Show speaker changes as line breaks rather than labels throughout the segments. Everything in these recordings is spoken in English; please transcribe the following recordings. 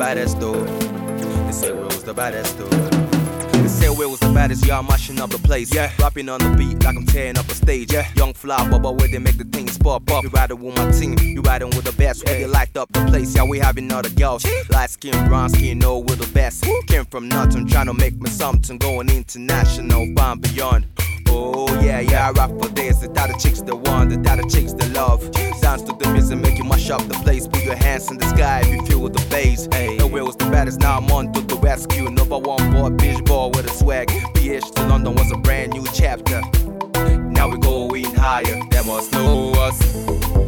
baddest though. They say we was the baddest though. They say we was the baddest, y'all mashing up the place. Yeah, rapping on the beat like I'm tearing up a stage. Yeah, young fly, bubba, where they make the things pop up. You riding with my team, you riding with the best. Where they light up the place, yeah, we having all the girls. Light skin, brown skin, know we're the best. Came from nothing, trying to make me something, going international, far beyond. Oh yeah, yeah, I rap for this. The data chicks the one, the data chicks the love. Dance to the music, make you mash up the place. Put your hands in the sky if you feel the bass. Hey, the wheels the baddest, now I'm on to the rescue. Number one boy, bitch boy with a swag. PH to London was a brand new chapter. Now we going higher. They must know us.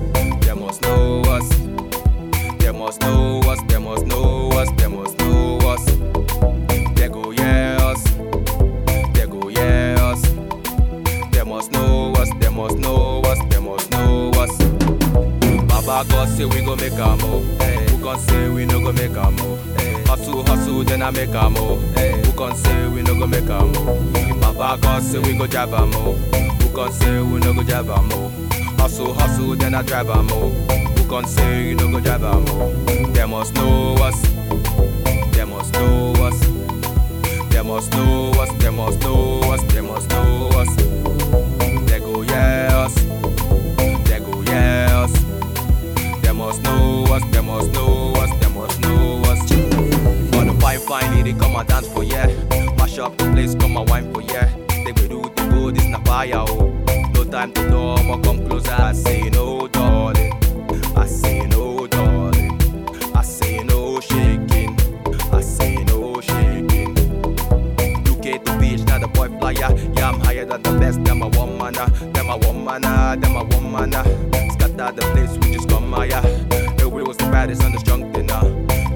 Know us, they must know us, they must know us. Baba God say we go make a move. Hey. Who can say we no go make a move? Hey. Hustle, hustle, then I make a move. Hey. Who can say we no go make a move? Oh? Baba God say we go drive a move. Oh. Who can say we no go drive a move? Oh? Hustle, hustle, then I drive a move. Who can say you no go drive a move? They must know us. They must know us. They must know and dance for yeah. Mash up the place, come and wine for yeah. They will do the good, this na fire oh. No time to I'ma come closer. I say no darling, I say no darling, I say no shaking, I say no shaking. UK to beach, now the boy flyer. Yeah, I'm higher than the best. Them a manna, them a manna, them a manna. Scatter the place, we just come higher. We was the baddest on the strong dinner.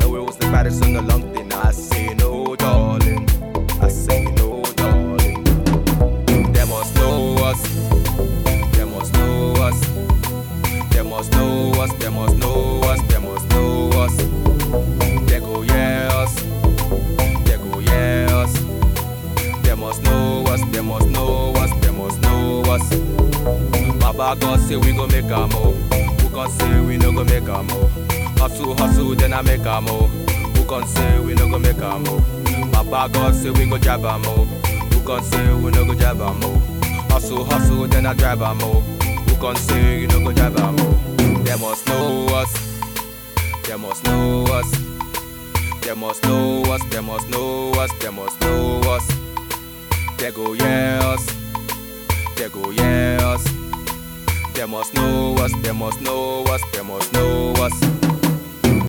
We was the baddest on the long dinner. I say no, must know us. They must know us. They must know us. They go yeah us. They go yeah us. They must know us, they must know us, they must know us. Baba God say we go make a move. Oh. Who can say we no go make a move? Oh? Hustle, hustle, then I make a move. Oh. Who can say we no go make a move? Baba God say we go drive a move. Who can say we no go drive a move? Hustle, hustle, then I drive a move. Who can say you no go drive a move? They must know us. They must know us, they must know us, they must know us. They go yeah us, they go yeah us. They must know us, they must know us, they must know us.